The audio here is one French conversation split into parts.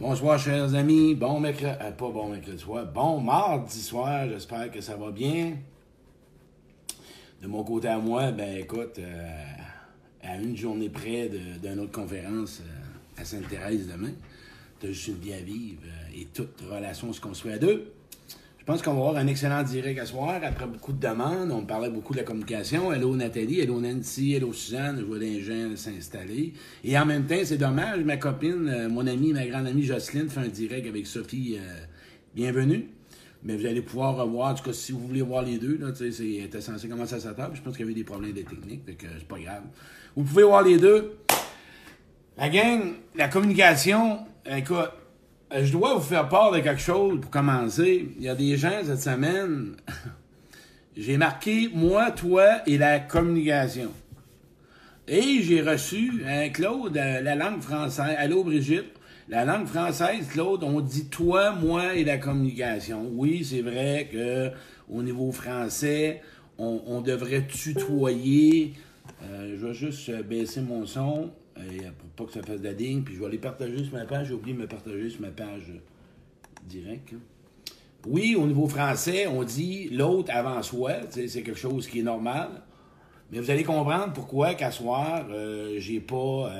Bonsoir, chers amis. Bon mercredi, euh, pas bon mercredi soir, bon mardi soir. J'espère que ça va bien. De mon côté à moi, ben écoute, euh, à une journée près d'une autre conférence euh, à Sainte-Thérèse demain, t'as juste une vie à vivre et toute relation se construit à deux. Je pense qu'on va avoir un excellent direct à soir. Après beaucoup de demandes, on parlait beaucoup de la communication. Hello Nathalie, hello Nancy, hello Suzanne. Je vois des gens s'installer. Et en même temps, c'est dommage, ma copine, euh, mon amie, ma grande amie Jocelyne fait un direct avec Sophie. euh, bienvenue. Mais vous allez pouvoir revoir, en tout cas, si vous voulez voir les deux, là, tu sais, c'est- elle était censé commencer à sa table. Je pense qu'il y avait des problèmes de technique, donc euh, c'est pas grave. Vous pouvez voir les deux. La gang, la communication, écoute, euh, je dois vous faire part de quelque chose pour commencer. Il y a des gens cette semaine, j'ai marqué moi, toi et la communication. Et j'ai reçu, hein, Claude, euh, la langue française. Allô, Brigitte? La langue française, Claude, on dit toi, moi et la communication. Oui, c'est vrai que au niveau français, on, devrait tutoyer. Euh, je vais juste euh, baisser mon son euh, pour pas que ça fasse de la digne, puis je vais les partager sur ma page. J'ai oublié de me partager sur ma page euh, directe. hein. Oui, au niveau français, on dit l'autre avant soi. C'est quelque chose qui est normal. Mais vous allez comprendre pourquoi qu'à soir, euh, j'ai pas.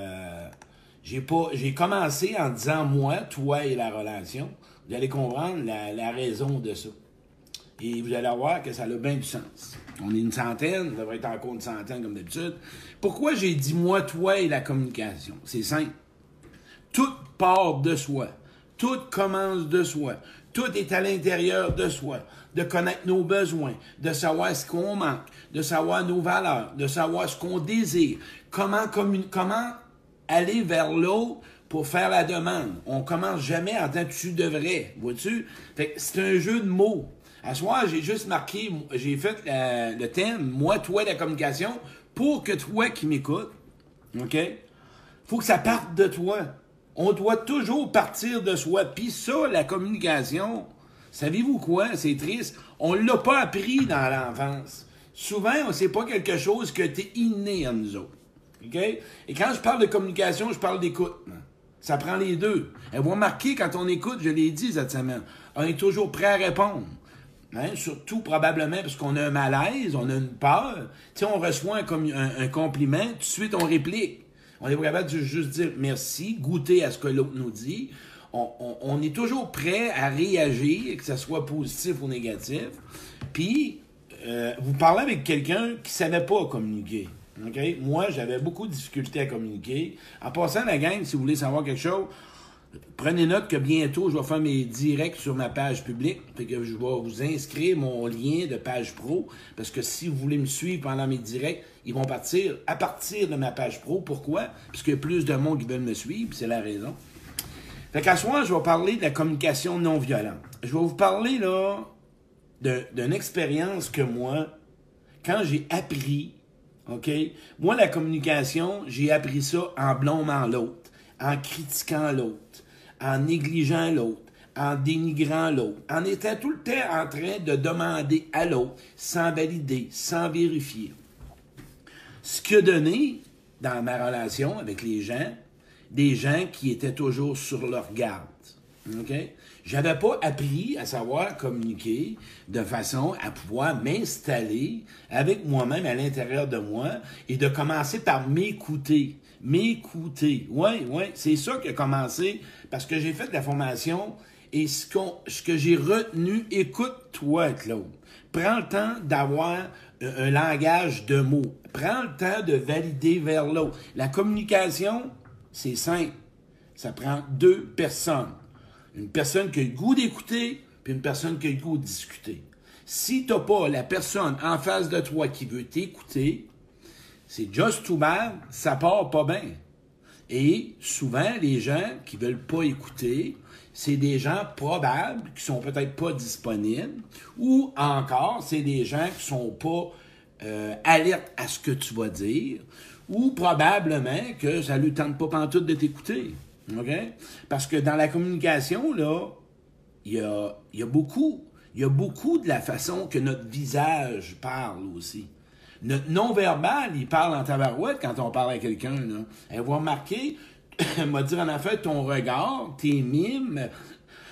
j'ai pas. J'ai commencé en disant moi, toi et la relation. Vous allez comprendre la, la raison de ça. Et vous allez voir que ça a bien du sens. On est une centaine, ça devrait être encore une centaine comme d'habitude. Pourquoi j'ai dit moi, toi et la communication? C'est simple. Tout part de soi. Tout commence de soi. Tout est à l'intérieur de soi. De connaître nos besoins, de savoir ce qu'on manque, de savoir nos valeurs, de savoir ce qu'on désire. Comment, comment aller vers l'autre pour faire la demande? On commence jamais en que tu devrais, vois-tu? C'est un jeu de mots. À ce soir, j'ai juste marqué, j'ai fait le thème, moi, toi, la communication, pour que toi qui m'écoutes, OK? faut que ça parte de toi. On doit toujours partir de soi. Puis ça, la communication, savez-vous quoi? C'est triste. On l'a pas appris dans l'enfance. Souvent, c'est pas quelque chose que t'es inné à nous autres. OK? Et quand je parle de communication, je parle d'écoute. Ça prend les deux. Et vous remarquez, quand on écoute, je l'ai dit cette semaine, on est toujours prêt à répondre. Hein, Surtout probablement parce qu'on a un malaise, on a une peur. Tu on reçoit un, un- compliment, tout de suite on réplique. On est capable de juste dire merci, goûter à ce que l'autre nous dit. On, est toujours prêt à réagir, que ce soit positif ou négatif. Puis, euh, vous parlez avec quelqu'un qui savait pas communiquer. Moi, j'avais beaucoup de difficultés à communiquer. En passant, la gang, si vous voulez savoir quelque chose, Prenez note que bientôt, je vais faire mes directs sur ma page publique. Fait que je vais vous inscrire mon lien de page pro. Parce que si vous voulez me suivre pendant mes directs, ils vont partir à partir de ma page pro. Pourquoi? Parce qu'il y a plus de monde qui veulent me suivre, c'est la raison. Fait qu'à ce soir, je vais parler de la communication non violente. Je vais vous parler, là, d'une expérience que moi, quand j'ai appris, OK? Moi, la communication, j'ai appris ça en blâmant l'autre, en critiquant l'autre, en négligeant l'autre, en dénigrant l'autre, en étant tout le temps en train de demander à l'autre sans valider, sans vérifier. Ce qui a donné, dans ma relation avec les gens, des gens qui étaient toujours sur leur garde. OK? J'avais pas appris à savoir communiquer de façon à pouvoir m'installer avec moi-même à l'intérieur de moi et de commencer par m'écouter. M'écouter. Oui, oui, c'est ça qui a commencé parce que j'ai fait de la formation et ce, que j'ai retenu, écoute-toi, Claude. Prends le temps d'avoir un, un langage de mots. Prends le temps de valider vers l'autre. La communication, c'est simple. Ça prend deux personnes. Une personne qui a le goût d'écouter, puis une personne qui a le goût de discuter. Si t'as pas la personne en face de toi qui veut t'écouter, c'est just too bad, ça part pas bien. Et souvent, les gens qui veulent pas écouter, c'est des gens probables qui sont peut-être pas disponibles, ou encore, c'est des gens qui sont pas euh, alertes à ce que tu vas dire, ou probablement que ça lui tente pas pantoute de t'écouter. Parce que dans la communication, il y a beaucoup, il y a beaucoup de la façon que notre visage parle aussi. Notre non-verbal, il parle en tabarouette quand on parle à quelqu'un. Elle va remarquer, m'a dit en affaire ton regard, tes mimes,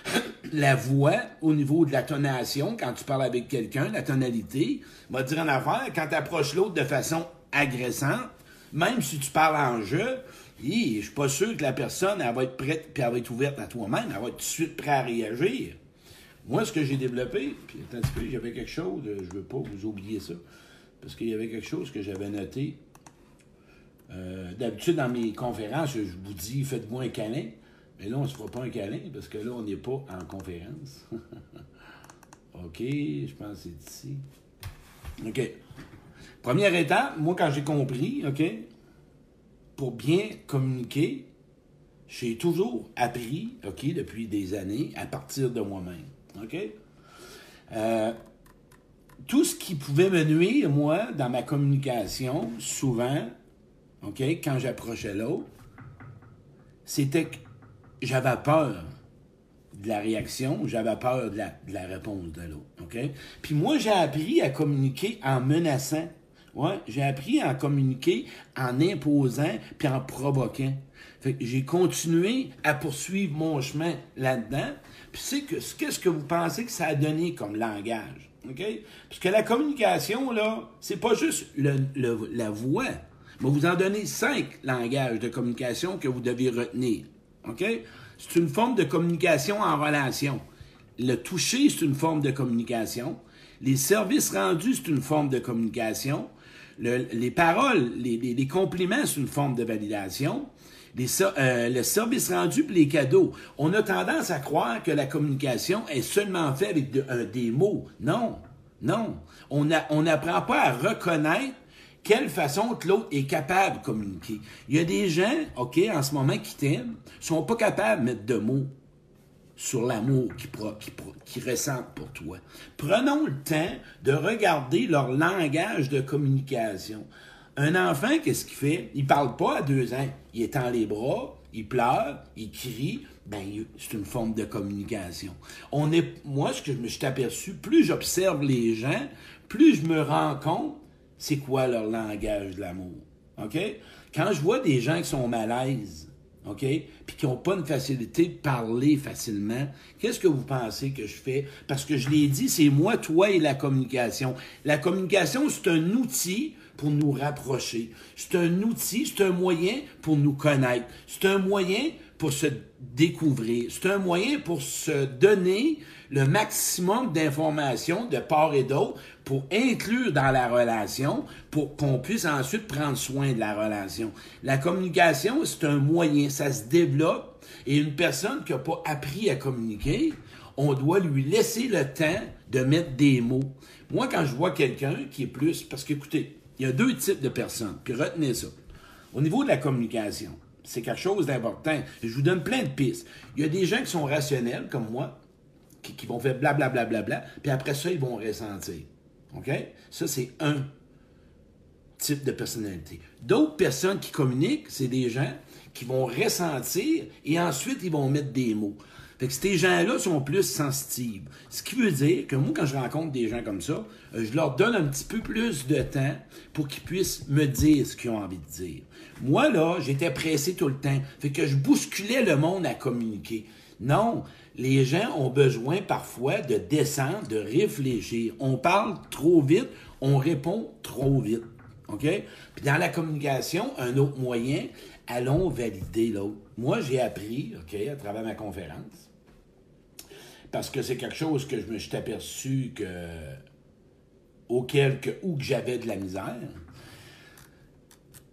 la voix au niveau de la tonation quand tu parles avec quelqu'un, la tonalité, m'a dit en affaire quand tu approches l'autre de façon agressante, même si tu parles en jeu, je suis pas sûr que la personne elle va être prête puis elle va être ouverte à toi-même, elle va être tout de suite prête à réagir. Moi, ce que j'ai développé, puis attends un petit peu, j'avais quelque chose, je veux pas vous oublier ça, parce qu'il y avait quelque chose que j'avais noté. Euh, d'habitude, dans mes conférences, je vous dis, faites-vous un câlin. Mais là, on ne se fera pas un câlin parce que là, on n'est pas en conférence. OK, je pense que c'est ici. OK. Première étape, moi, quand j'ai compris, OK, pour bien communiquer, j'ai toujours appris, OK, depuis des années, à partir de moi-même. OK? Euh, tout ce qui pouvait me nuire, moi, dans ma communication, souvent, OK, quand j'approchais l'autre, c'était que j'avais peur de la réaction, j'avais peur de la, réponse de l'autre. OK? Puis moi, j'ai appris à communiquer en menaçant. Ouais, j'ai appris à communiquer en imposant puis en provoquant. J'ai continué à poursuivre mon chemin là-dedans. Puis c'est que qu'est-ce que vous pensez que ça a donné comme langage? OK? Parce que la communication, là, c'est pas juste la voix. Je vous en donner cinq langages de communication que vous devez retenir. OK? C'est une forme de communication en relation. Le toucher, c'est une forme de communication. Les services rendus, c'est une forme de communication. les paroles, les, compliments, c'est une forme de validation. Euh, le service rendu et les cadeaux. On a tendance à croire que la communication est seulement faite avec euh, des mots. Non, non. On n'apprend pas à reconnaître quelle façon que l'autre est capable de communiquer. Il y a des gens, OK, en ce moment, qui t'aiment, sont pas capables de mettre de mots sur l'amour qu'ils qui, ressentent pour toi. Prenons le temps de regarder leur langage de communication. Un enfant, qu'est-ce qu'il fait? Il parle pas à deux ans. Il étend les bras, il pleure, il crie. Ben, c'est une forme de communication. On est, moi, ce que je me suis aperçu, plus j'observe les gens, plus je me rends compte c'est quoi leur langage de l'amour. OK? Quand je vois des gens qui sont mal à l'aise, OK? Puis qui n'ont pas une facilité de parler facilement, qu'est-ce que vous pensez que je fais? Parce que je l'ai dit, c'est moi, toi et la communication. La communication, c'est un outil pour nous rapprocher. C'est un outil, c'est un moyen pour nous connaître. C'est un moyen pour se découvrir. C'est un moyen pour se donner le maximum d'informations de part et d'autre pour inclure dans la relation, pour qu'on puisse ensuite prendre soin de la relation. La communication, c'est un moyen, ça se développe, et une personne qui n'a pas appris à communiquer, on doit lui laisser le temps de mettre des mots. Moi, quand je vois quelqu'un qui est plus, parce qu'écoutez, il y a deux types de personnes, puis retenez ça. Au niveau de la communication, c'est quelque chose d'important. Je vous donne plein de pistes. Il y a des gens qui sont rationnels, comme moi, qui, vont faire blablabla, bla, bla, bla, puis après ça, ils vont ressentir. OK? Ça, c'est un type de personnalité. D'autres personnes qui communiquent, c'est des gens qui vont ressentir et ensuite, ils vont mettre des mots. Fait que ces gens-là sont plus sensibles. Ce qui veut dire que moi, quand je rencontre des gens comme ça, euh, je leur donne un petit peu plus de temps pour qu'ils puissent me dire ce qu'ils ont envie de dire. Moi, là, j'étais pressé tout le temps. Fait que je bousculais le monde à communiquer. Non, les gens ont besoin parfois de descendre, de réfléchir. On parle trop vite, on répond trop vite. OK? Puis dans la communication, un autre moyen, allons valider l'autre. Moi, j'ai appris, OK, à travers ma conférence, parce que c'est quelque chose que je me suis aperçu que auquel que, que j'avais de la misère.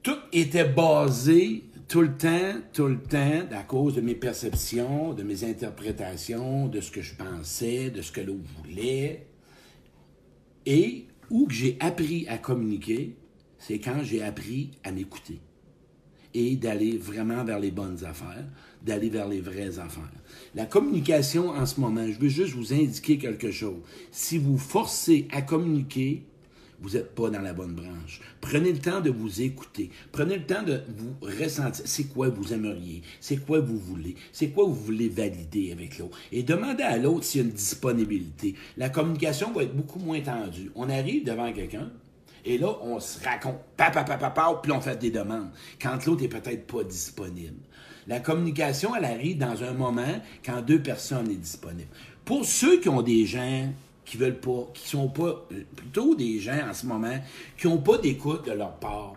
Tout était basé tout le temps, tout le temps, à cause de mes perceptions, de mes interprétations, de ce que je pensais, de ce que l'autre voulait. Et où que j'ai appris à communiquer, c'est quand j'ai appris à m'écouter et d'aller vraiment vers les bonnes affaires, d'aller vers les vraies affaires. La communication en ce moment, je veux juste vous indiquer quelque chose. Si vous forcez à communiquer, vous n'êtes pas dans la bonne branche. Prenez le temps de vous écouter. Prenez le temps de vous ressentir. C'est quoi vous aimeriez? C'est quoi vous voulez? C'est quoi vous voulez valider avec l'autre? Et demandez à l'autre s'il y a une disponibilité. La communication va être beaucoup moins tendue. On arrive devant quelqu'un, et là, on se raconte, papa, papa, papa, puis on fait des demandes, quand l'autre est peut-être pas disponible. La communication, elle arrive dans un moment quand deux personnes sont disponibles. Pour ceux qui ont des gens qui veulent pas, qui sont pas, euh, plutôt des gens en ce moment, qui n'ont pas d'écoute de leur part.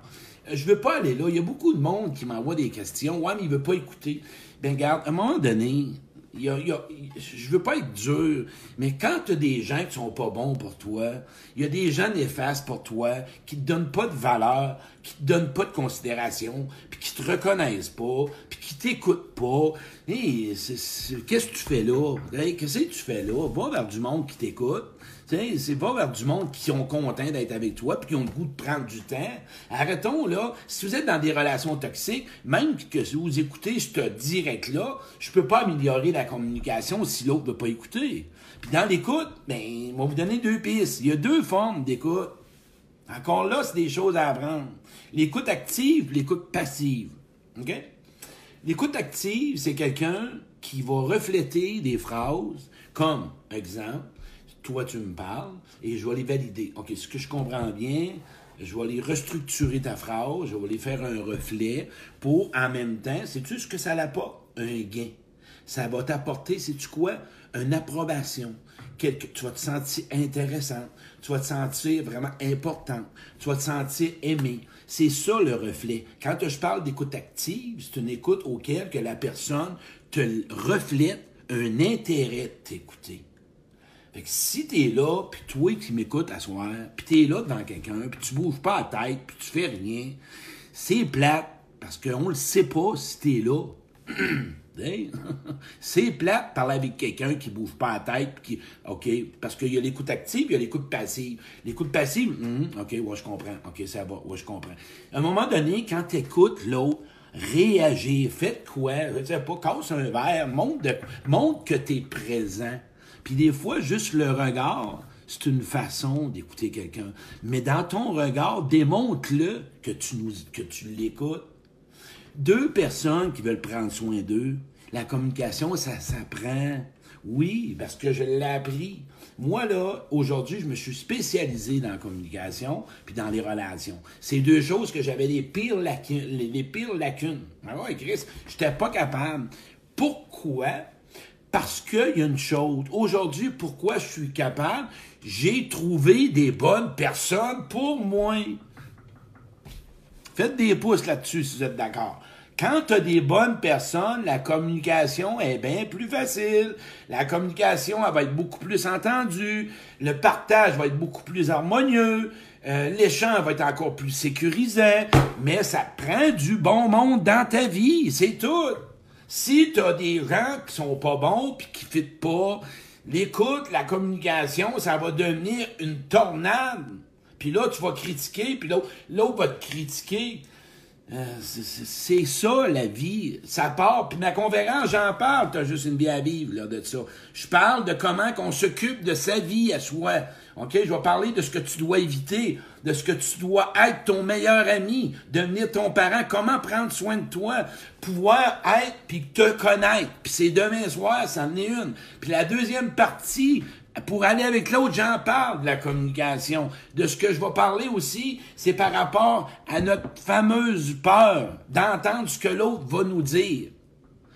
Euh, je veux pas aller là. Il y a beaucoup de monde qui m'envoie des questions. Ouais, mais il veut pas écouter. Ben, regarde, à un moment donné, je veux pas être dur, mais quand tu des gens qui sont pas bons pour toi, il y a des gens néfastes pour toi, qui te donnent pas de valeur, qui te donnent pas de considération, puis qui te reconnaissent pas, puis qui t'écoutent pas. qu'est-ce que tu fais là? qu'est-ce que tu fais là? Va vers du monde qui t'écoute c'est pas vers du monde qui sont contents d'être avec toi puis qui ont le goût de prendre du temps. Arrêtons, là. Si vous êtes dans des relations toxiques, même que si vous écoutez ce direct-là, je peux pas améliorer la communication si l'autre veut pas écouter. Puis dans l'écoute, ben, va vous donner deux pistes. Il y a deux formes d'écoute. Encore là, c'est des choses à apprendre. L'écoute active, l'écoute passive. OK? L'écoute active, c'est quelqu'un qui va refléter des phrases comme, exemple, toi, tu me parles et je vais les valider. OK, ce que je comprends bien, je vais aller restructurer ta phrase, je vais aller faire un reflet pour, en même temps, sais-tu ce que ça pas Un gain. Ça va t'apporter, sais-tu quoi? Une approbation. Tu vas te sentir intéressant, tu vas te sentir vraiment important, tu vas te sentir aimé. C'est ça le reflet. Quand je parle d'écoute active, c'est une écoute auquel que la personne te reflète un intérêt de t'écouter. Fait que si t'es là, puis toi qui m'écoutes à soir, puis t'es là devant quelqu'un, puis tu bouges pas la tête, puis tu fais rien, c'est plate, parce qu'on le sait pas si t'es là. c'est plate de parler avec quelqu'un qui bouge pas la tête, qui, OK, parce qu'il y a l'écoute active, il y a l'écoute passive. L'écoute passive, hum, OK, ouais, je comprends. OK, ça va, ouais, je comprends. À un moment donné, quand t'écoutes l'autre, réagir, faites quoi, je sais pas, casse un verre, montre, de, montre que t'es présent. Puis des fois, juste le regard, c'est une façon d'écouter quelqu'un. Mais dans ton regard, démontre-le que tu, nous, que tu l'écoutes. Deux personnes qui veulent prendre soin d'eux, la communication, ça s'apprend. Oui, parce que je l'ai appris. Moi, là, aujourd'hui, je me suis spécialisé dans la communication puis dans les relations. C'est deux choses que j'avais les pires lacunes. Pires lacunes. Ah ouais, Chris, j'étais pas capable. Pourquoi? Parce qu'il y a une chose. Aujourd'hui, pourquoi je suis capable? J'ai trouvé des bonnes personnes pour moi. Faites des pouces là-dessus si vous êtes d'accord. Quand tu as des bonnes personnes, la communication est bien plus facile. La communication, elle va être beaucoup plus entendue. Le partage va être beaucoup plus harmonieux. Euh, L'échange va être encore plus sécurisant. Mais ça prend du bon monde dans ta vie. C'est tout. Si tu as des gens qui sont pas bons puis qui fitent pas, l'écoute, la communication, ça va devenir une tornade. Puis là, tu vas critiquer, puis l'autre va te critiquer. Euh, c'est ça, la vie. Ça part. Puis ma conférence, j'en parle. T'as juste une vie à vivre, là, de ça. Je parle de comment qu'on s'occupe de sa vie à soi. OK? Je vais parler de ce que tu dois éviter, de ce que tu dois être ton meilleur ami, devenir ton parent, comment prendre soin de toi, pouvoir être puis te connaître. Puis c'est demain soir, ça en est une. Puis la deuxième partie, pour aller avec l'autre, j'en parle de la communication. De ce que je vais parler aussi, c'est par rapport à notre fameuse peur d'entendre ce que l'autre va nous dire.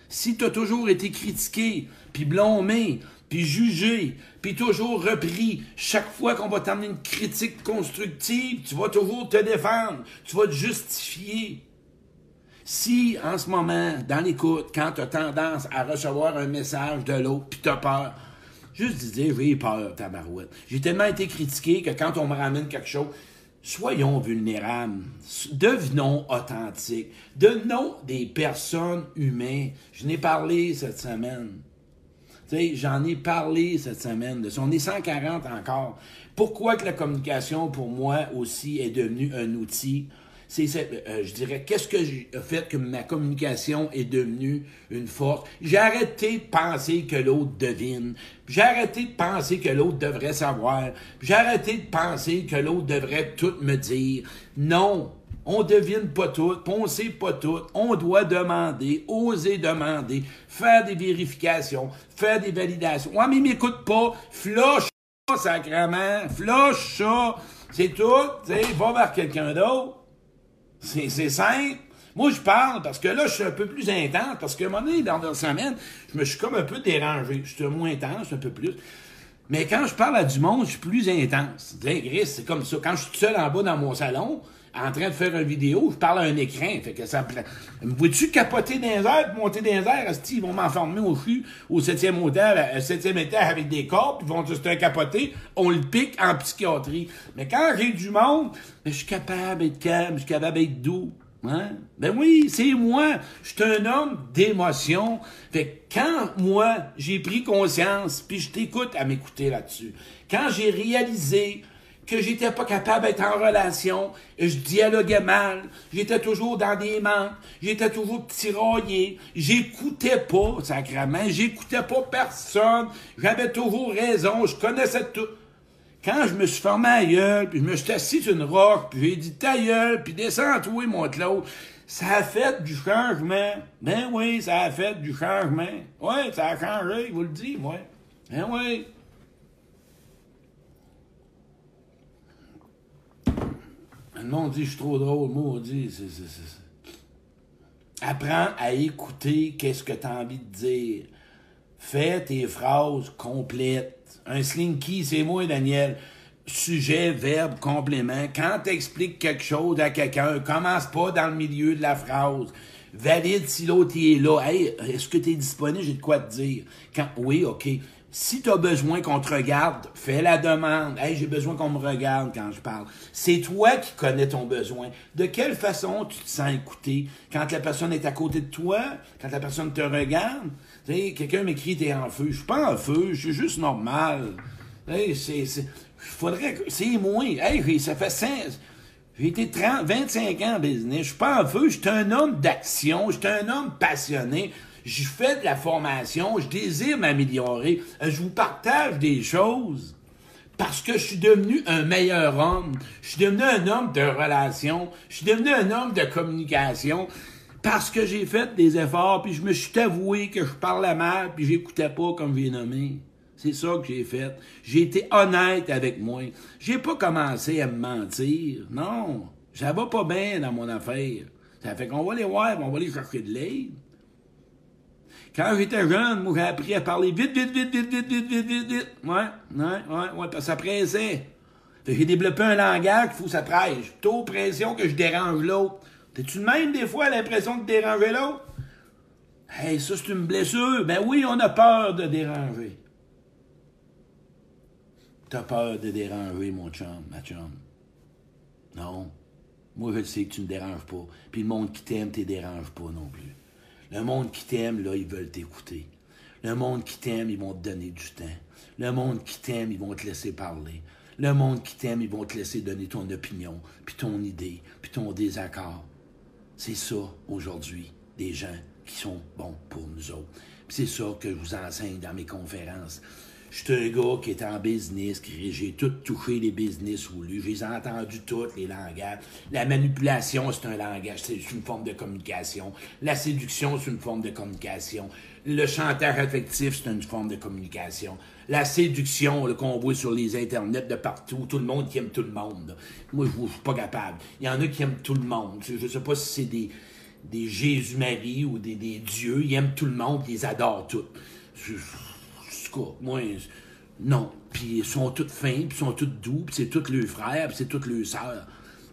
Si tu as toujours été critiqué, puis blâmé, puis jugé, puis toujours repris. Chaque fois qu'on va t'amener une critique constructive, tu vas toujours te défendre, tu vas te justifier. Si, en ce moment, dans l'écoute, quand tu as tendance à recevoir un message de l'autre, puis tu as peur, juste dire, j'ai peur, tabarouette. J'ai tellement été critiqué que quand on me ramène quelque chose, soyons vulnérables, devenons authentiques, devenons des personnes humaines. Je n'ai parlé cette semaine j'en ai parlé cette semaine de ça. On est 140 encore. Pourquoi que la communication, pour moi aussi, est devenue un outil? C'est, euh, je dirais, qu'est-ce que j'ai fait que ma communication est devenue une force? J'ai arrêté de penser que l'autre devine. J'ai arrêté de penser que l'autre devrait savoir. J'ai arrêté de penser que l'autre devrait tout me dire. Non, on devine pas tout, on sait pas tout. On doit demander, oser demander, faire des vérifications, faire des validations. Ouais, mais m'écoute pas. Flush ça, sacrement. Flush ça. C'est tout. sais, va vers quelqu'un d'autre. C'est simple. Moi, je parle parce que là, je suis un peu plus intense, parce qu'à un moment donné, dans la semaine, je me suis comme un peu dérangé. Je suis moins intense, un peu plus. Mais quand je parle à du monde, je suis plus intense. C'est comme ça. Quand je suis seul en bas dans mon salon, en train de faire une vidéo, je parle à un écran. Fait que ça me vois-tu capoter dans les airs, monter dans les airs? Ils vont m'enfermer au cul au septième hôtel, au septième étage avec des corps, puis ils vont juste un capoter. On le pique en psychiatrie. Mais quand j'ai du monde, ben, je suis capable d'être calme, je suis capable d'être doux. Hein? Ben oui, c'est moi. Je suis un homme d'émotion. Fait que quand moi, j'ai pris conscience, puis je t'écoute à m'écouter là-dessus, quand j'ai réalisé que j'étais pas capable d'être en relation, je dialoguais mal, j'étais toujours dans des manques, j'étais toujours tiraillé, j'écoutais pas, sacrément, j'écoutais pas personne, j'avais toujours raison, je connaissais tout. Quand je me suis formé à gueule, puis je me suis assis sur une roche, puis j'ai dit ta gueule, puis descends toi, mon Claude, ça a fait du changement. Ben oui, ça a fait du changement. Oui, ça a changé, vous le dis, moi. Ben oui. Le monde dit, je suis trop drôle. Maudit, c'est, c'est. Apprends à écouter qu'est-ce que tu as envie de dire. Fais tes phrases complètes. Un slinky, c'est moi, Daniel. Sujet, verbe, complément. Quand tu expliques quelque chose à quelqu'un, commence pas dans le milieu de la phrase. Valide si l'autre est là. Hey, est-ce que tu es disponible? J'ai de quoi te dire. Quand, oui, OK. Si tu as besoin qu'on te regarde, fais la demande. Hey, j'ai besoin qu'on me regarde quand je parle. C'est toi qui connais ton besoin. De quelle façon tu te sens écouté? Quand la personne est à côté de toi, quand la personne te regarde, quelqu'un m'écrit t'es en feu. Je suis pas en feu, je suis juste normal. C'est, faudrait que, c'est moins. Hey, ça fait 5, j'ai été 30, 25 ans en business. Je suis pas en feu, je suis un homme d'action, je suis un homme passionné je fais de la formation, je désire m'améliorer, euh, je vous partage des choses parce que je suis devenu un meilleur homme, je suis devenu un homme de relation, je suis devenu un homme de communication parce que j'ai fait des efforts, puis je me suis avoué que je parlais mal, puis j'écoutais pas comme j'ai nommé. C'est ça que j'ai fait. J'ai été honnête avec moi. J'ai pas commencé à me mentir. Non. Ça va pas bien dans mon affaire. Ça fait qu'on va les voir, on va les chercher de l'aide. Quand j'étais jeune, moi, j'ai appris à parler vite, vite, vite, vite, vite, vite, vite, vite, vite. Ouais, ouais, ouais, ouais, parce que ça pressait. J'ai développé un langage qu'il faut que ça presse. Tôt pression que je dérange l'autre. T'es-tu de même, des fois, l'impression de déranger l'autre? Hey, ça, c'est une blessure. Ben oui, on a peur de déranger. T'as peur de déranger, mon chum, ma chum. Non. Moi, je sais que tu ne déranges pas. Puis le monde qui t'aime, ne dérange pas non plus. Le monde qui t'aime, là, ils veulent t'écouter. Le monde qui t'aime, ils vont te donner du temps. Le monde qui t'aime, ils vont te laisser parler. Le monde qui t'aime, ils vont te laisser donner ton opinion, puis ton idée, puis ton désaccord. C'est ça, aujourd'hui, des gens qui sont bons pour nous autres. c'est ça que je vous enseigne dans mes conférences. Je suis un gars qui est en business, qui j'ai tout touché les business ou lui. J'ai entendu tous les langages. La manipulation, c'est un langage, c'est une forme de communication. La séduction, c'est une forme de communication. Le chantage affectif, c'est une forme de communication. La séduction, le qu'on voit sur les internets de partout, tout le monde qui aime tout le monde. Moi, je ne suis pas capable. Il y en a qui aiment tout le monde. Je ne sais pas si c'est des, des Jésus-Marie ou des, des dieux. Ils aiment tout le monde, ils adorent moi, non. Puis ils sont tous fins, puis ils sont tous doux, puis c'est tous leurs frères, puis c'est toutes leurs sœurs.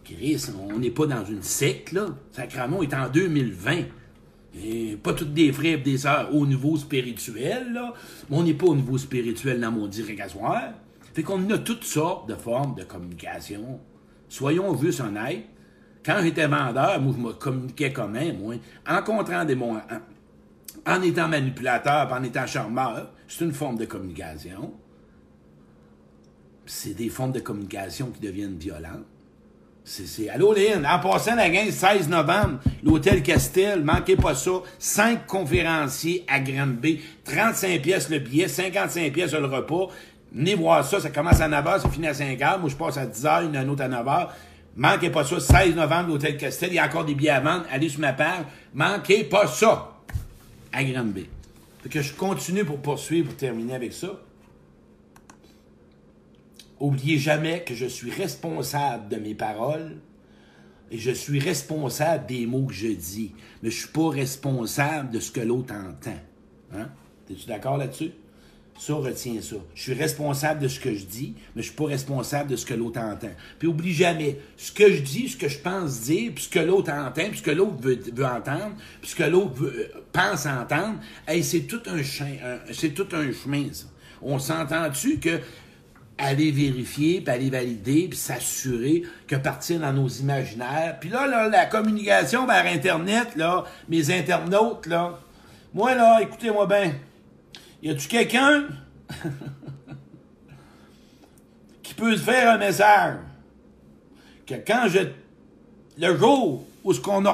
Chris, on n'est pas dans une secte, là. Sacramon est en 2020. Et pas toutes des frères et des sœurs au niveau spirituel, là. Mais on n'est pas au niveau spirituel dans mon directoire. Fait qu'on a toutes sortes de formes de communication. Soyons juste honnêtes. Quand j'étais vendeur, moi, je me communiquais comme même, moi. En encontrant des, bons en étant manipulateur, en étant charmeur, c'est une forme de communication. C'est des formes de communication qui deviennent violentes. C'est, Allô, Lynn, en passant la 15, 16 novembre, l'Hôtel Castel, manquez pas ça. Cinq conférenciers à Granby, 35 pièces le billet, 55 pièces le repas. Venez voir ça, ça commence à 9h, ça finit à 5h. Moi, je passe à 10h, il y en a un autre à 9h. Manquez pas ça, 16 novembre, l'Hôtel Castel. Il y a encore des billets à vendre. Allez sur ma page. Manquez pas ça à. Fait que je continue pour poursuivre, pour terminer avec ça. Oubliez jamais que je suis responsable de mes paroles. et je suis responsable des mots que je dis, mais je suis pas responsable de ce que l'autre entend. Hein? Es-tu d'accord là-dessus? Ça, retiens ça. Je suis responsable de ce que je dis, mais je suis pas responsable de ce que l'autre entend. Puis oublie jamais, ce que je dis, ce que je pense dire, puis ce que l'autre entend, puis ce que l'autre veut, veut entendre, puis ce que l'autre veut- pense entendre, hey, c'est tout un, chemin, c'est tout un chemin, ça. On s'entend-tu que aller vérifier, puis aller valider, puis s'assurer que partir dans nos imaginaires. Puis là, là, la communication vers Internet, là, mes internautes, là, moi, là, écoutez-moi bien. Y a-tu quelqu'un qui peut se faire un message que quand je le jour où ce qu'on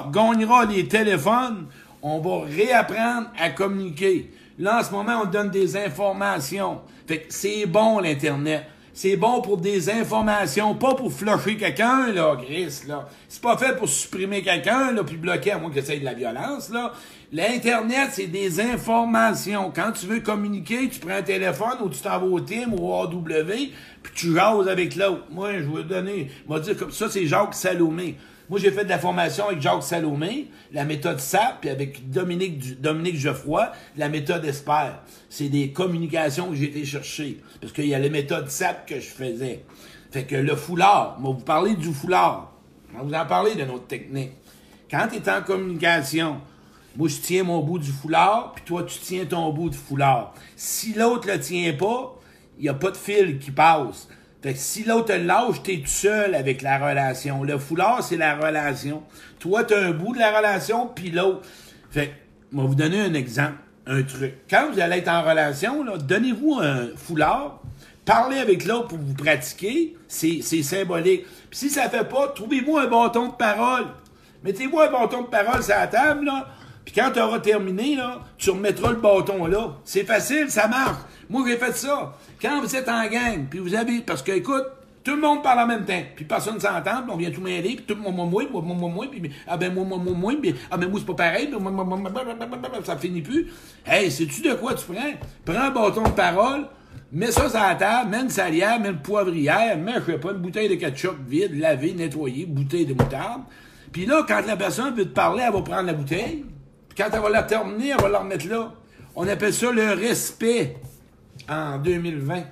les téléphones, on va réapprendre à communiquer? Là, en ce moment, on donne des informations. Fait que c'est bon, l'Internet. C'est bon pour des informations, pas pour flusher quelqu'un, là, Chris, là. C'est pas fait pour supprimer quelqu'un, là, puis bloquer, à moins que ça ait de la violence, là. L'Internet, c'est des informations. Quand tu veux communiquer, tu prends un téléphone ou tu t'en vas au Team ou au AW, puis tu jases avec l'autre. Moi, je vais donner, vais dire comme ça, c'est Jacques Salomé. Moi, j'ai fait de la formation avec Jacques Salomé, la méthode SAP, puis avec Dominique, Geoffroy, la méthode ESPER. C'est des communications que j'ai été chercher. Parce qu'il y a la méthode SAP que je faisais. Fait que le foulard, va vous parler du foulard. On vous en parler de notre technique. Quand tu es en communication, moi, je tiens mon bout du foulard, puis toi, tu tiens ton bout du foulard. Si l'autre le tient pas, il n'y a pas de fil qui passe. Fait que si l'autre le lâche, t'es tout seul avec la relation. Le foulard, c'est la relation. Toi, t'as un bout de la relation, puis l'autre. Fait que, je vais vous donner un exemple, un truc. Quand vous allez être en relation, donnez-vous un foulard, parlez avec l'autre pour vous pratiquer, c'est c'est symbolique. Puis si ça fait pas, trouvez-vous un bâton de parole. Mettez-vous un bâton de parole sur la table, là, puis quand tu auras terminé, là, tu remettras le bâton là. C'est facile, ça marche. Moi, j'ai fait ça. Quand vous êtes en gang, puis vous avez... Parce que, écoute, tout le monde parle en même temps, puis personne ne s'entend, puis on vient tout mêler, puis tout le monde, moi, moi, moi, moi, moi, puis ah ben moi, moi, moi, moi, puis ah ben moi, c'est pas pareil, puis moi, moi, moi, ça finit plus. Hey, sais-tu de quoi tu prends? Prends un bâton de parole, mets ça sur la table, mets une salière, mets une poivrière, mets, je sais pas, une bouteille de ketchup vide, lavée, nettoyée, bouteille de moutarde. Puis là, quand la personne veut te parler, elle va prendre la bouteille, puis quand elle va la terminer, elle va la remettre là. On appelle ça le respect en 2020.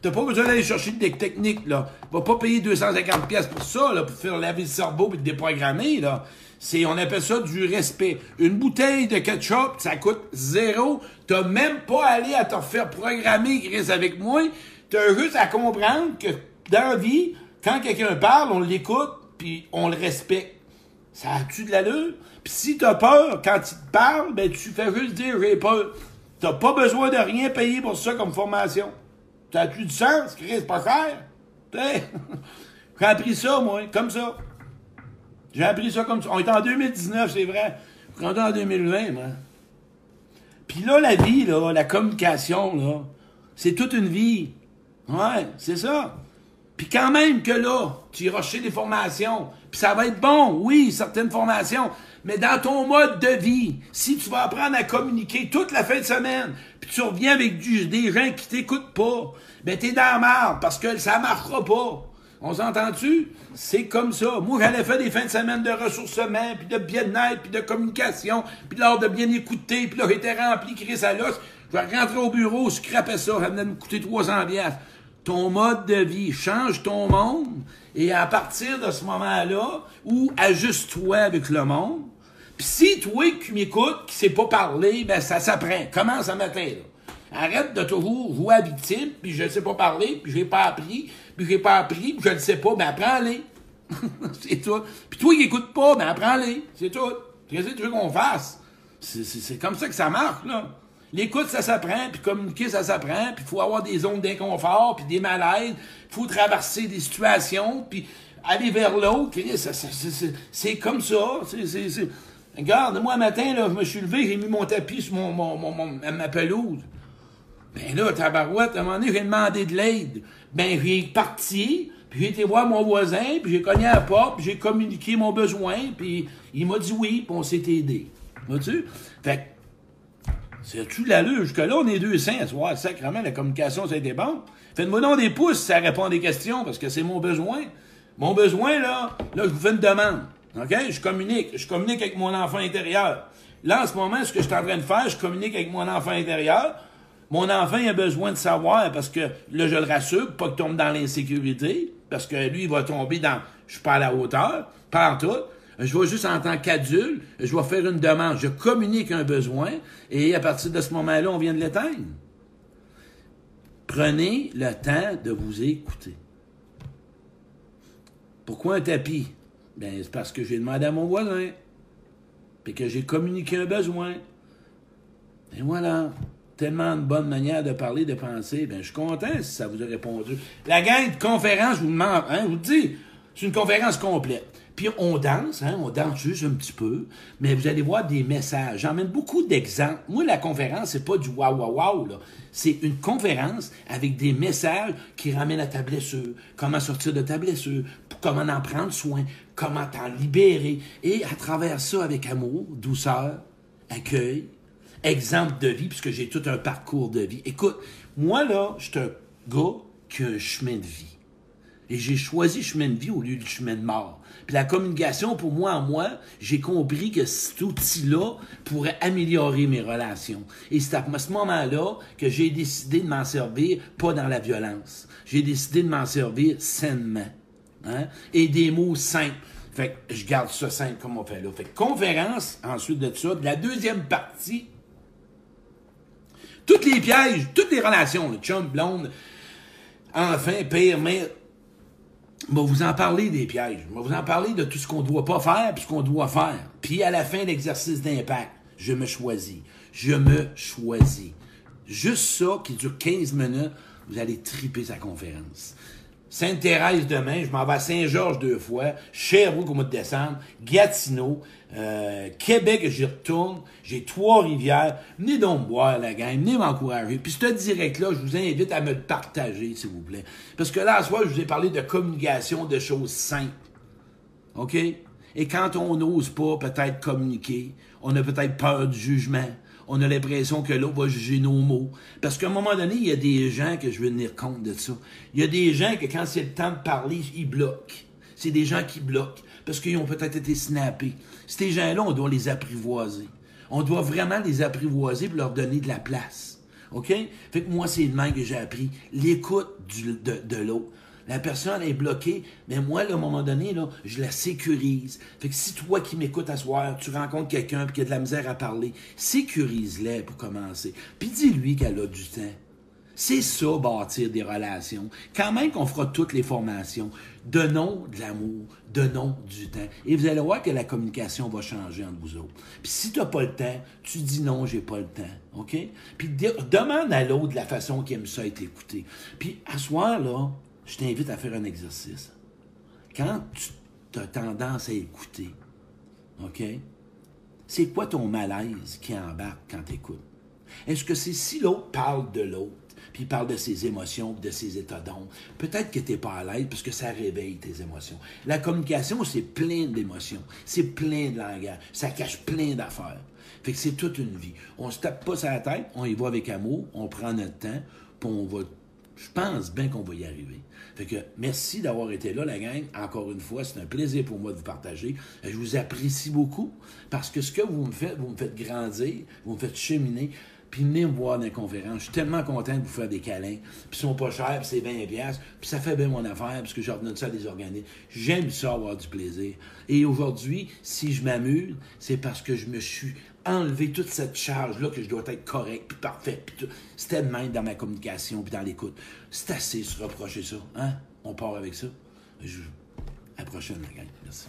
T'as pas besoin d'aller chercher des techniques, là. Va pas payer 250 pièces pour ça, là, pour faire laver le cerveau et te déprogrammer, là. C'est, on appelle ça du respect. Une bouteille de ketchup, ça coûte zéro. T'as même pas à à te faire programmer, Chris, avec moi. T'as juste à comprendre que dans la vie, quand quelqu'un parle, on l'écoute, puis on le respecte. Ça a-tu de l'allure? Puis si t'as peur, quand il te parle, ben tu fais juste dire j'ai peur. T'as pas besoin de rien payer pour ça comme formation. Ça a-tu du sens? C'est pas cher? J'ai appris ça, moi, comme ça. J'ai appris ça comme ça. On est en 2019, c'est vrai. On est en 2020, moi. Puis là, la vie, là, la communication, là, c'est toute une vie. Ouais, c'est ça. Puis quand même que là, tu iras chercher des formations, puis ça va être bon, oui, certaines formations, mais dans ton mode de vie, si tu vas apprendre à communiquer toute la fin de semaine, puis tu reviens avec du- des gens qui t'écoutent pas, ben t'es dans la marde, parce que ça marchera pas. On s'entend-tu? C'est comme ça. Moi, j'allais faire des fins de semaine de ressourcement, puis de bien-être, puis de communication, puis l'art de bien écouter, puis là, j'étais rempli, Chris à l'os. Je rentrer au bureau, scraper ça, ça venait me coûter 300 piastres. Ton mode de vie change ton monde, et à partir de ce moment-là, ou ajuste-toi avec le monde, puis si toi qui m'écoutes, qui sais pas parler, ben ça s'apprend. Commence à matin. Arrête de toujours jouer à victime, puis je ne sais pas parler, puis j'ai pas appris, puis j'ai pas appris, puis je ne sais pas, ben apprends-les. c'est tout. Puis toi qui écoutes pas, ben apprends-les. C'est tout. Qu'est-ce que tu veux qu'on fasse? C'est comme ça que ça marche, là. L'écoute, ça s'apprend, puis communiquer, ça s'apprend, puis il faut avoir des zones d'inconfort, puis des malaises, il faut traverser des situations, puis aller vers l'autre. C'est- comme ça. Regarde, moi, un matin, là, je me suis levé, j'ai mis mon tapis sur mon, mon, mon- mon- ma pelouse. Ben là, tabarouette, à un moment donné, j'ai demandé de l'aide. Ben, j'ai parti, puis j'ai été voir mon voisin, puis j'ai cogné à la porte, puis j'ai communiqué mon besoin, puis il m'a dit oui, puis on s'est aidé. Vois-tu? Fait c'est-tu l'allure? Jusque-là, on est deux saints. Ouais, sacrément, la communication, ça a bon. Faites-moi donc des pouces ça répond à des questions, parce que c'est mon besoin. Mon besoin, là, là, je vous fais une demande. OK? Je communique. Je communique avec mon enfant intérieur. Là, en ce moment, ce que je suis en train de faire, je communique avec mon enfant intérieur. Mon enfant a besoin de savoir parce que là, je le rassure, pas qu'il tombe dans l'insécurité, parce que lui, il va tomber dans je suis pas à la hauteur, pas en tout. Je vais juste en tant qu'adulte, je vais faire une demande, je communique un besoin, et à partir de ce moment-là, on vient de l'éteindre. Prenez le temps de vous écouter. Pourquoi un tapis? Ben, c'est parce que j'ai demandé à mon voisin. Puis que j'ai communiqué un besoin. Et voilà. Tellement de bonnes manières de parler, de penser. Ben, je suis content si ça vous a répondu. La gang de conférence, je vous demande, hein, je vous dis, c'est une conférence complète. Puis on danse, hein, on danse juste un petit peu, mais vous allez voir des messages. J'emmène beaucoup d'exemples. Moi, la conférence, c'est pas du waouh waouh waouh, là. C'est une conférence avec des messages qui ramènent à ta blessure, comment sortir de ta blessure, comment en prendre soin, comment t'en libérer. Et à travers ça, avec amour, douceur, accueil, exemple de vie, puisque j'ai tout un parcours de vie. Écoute, moi, là, je suis un gars qui a un chemin de vie. Et j'ai choisi chemin de vie au lieu du chemin de mort. Puis la communication, pour moi, en moi, j'ai compris que cet outil-là pourrait améliorer mes relations. Et c'est à ce moment-là que j'ai décidé de m'en servir, pas dans la violence. J'ai décidé de m'en servir sainement. Hein? Et des mots simples. Fait que je garde ça simple comme on fait là. Fait que conférence, ensuite de ça, de la deuxième partie, toutes les pièges, toutes les relations, le chum, blonde, enfin, pire, mais je vais vous en parler des pièges. Je vais vous en parler de tout ce qu'on ne doit pas faire et ce qu'on doit faire. Puis à la fin de l'exercice d'impact, je me choisis. Je me choisis. Juste ça qui dure 15 minutes, vous allez triper sa conférence. Sainte-Thérèse demain, je m'en vais à Saint-Georges deux fois, Sherbrooke au mois de décembre, Gatineau, euh, Québec, j'y retourne, j'ai Trois-Rivières. Venez donc boire, la gang, venez m'encourager. Puis ce direct-là, je vous invite à me le partager, s'il vous plaît. Parce que là, soir, je vous ai parlé de communication, de choses simples. OK? Et quand on n'ose pas peut-être communiquer, on a peut-être peur du jugement, on a l'impression que l'autre va juger nos mots. Parce qu'à un moment donné, il y a des gens que je veux tenir compte de ça. Il y a des gens que quand c'est le temps de parler, ils bloquent. C'est des gens qui bloquent parce qu'ils ont peut-être été snappés. Ces gens-là, on doit les apprivoiser. On doit vraiment les apprivoiser pour leur donner de la place. OK? Fait que moi, c'est le même que j'ai appris. L'écoute de, de l'autre. La personne est bloquée, mais moi, à un moment donné, là, je la sécurise. Fait que si toi qui m'écoutes à soir, tu rencontres quelqu'un qui a de la misère à parler, sécurise-la pour commencer. Puis dis-lui qu'elle a du temps. C'est ça, bâtir des relations. Quand même qu'on fera toutes les formations, donnons de l'amour, donnons du temps. Et vous allez voir que la communication va changer entre vous autres. Puis si tu n'as pas le temps, tu dis non, j'ai pas le temps. OK? Puis demande à l'autre la façon qu'il aime ça être écouté. Puis à soir, là, je t'invite à faire un exercice. Quand tu as tendance à écouter, OK? C'est quoi ton malaise qui embarque quand tu écoutes? Est-ce que c'est si l'autre parle de l'autre, puis parle de ses émotions, de ses états d'ombre, peut-être que tu n'es pas à l'aise parce que ça réveille tes émotions. La communication, c'est plein d'émotions, c'est plein de langage, ça cache plein d'affaires. Fait que c'est toute une vie. On se tape pas sur la tête, on y va avec amour, on prend notre temps, puis on va je pense bien qu'on va y arriver. Fait que merci d'avoir été là, la gang. Encore une fois, c'est un plaisir pour moi de vous partager. Je vous apprécie beaucoup parce que ce que vous me faites, vous me faites grandir, vous me faites cheminer. Puis venez me voir dans les conférences. Je suis tellement content de vous faire des câlins. Puis ils sont pas chers, c'est 20 pièces. Puis ça fait bien mon affaire, parce que je redonne ça à des organismes. J'aime ça avoir du plaisir. Et aujourd'hui, si je m'amuse, c'est parce que je me suis enlever toute cette charge-là que je dois être correct, puis parfait, puis C'était de même dans ma communication, puis dans l'écoute. C'est assez se reprocher ça. Hein? On part avec ça. À la prochaine, la gang. Merci.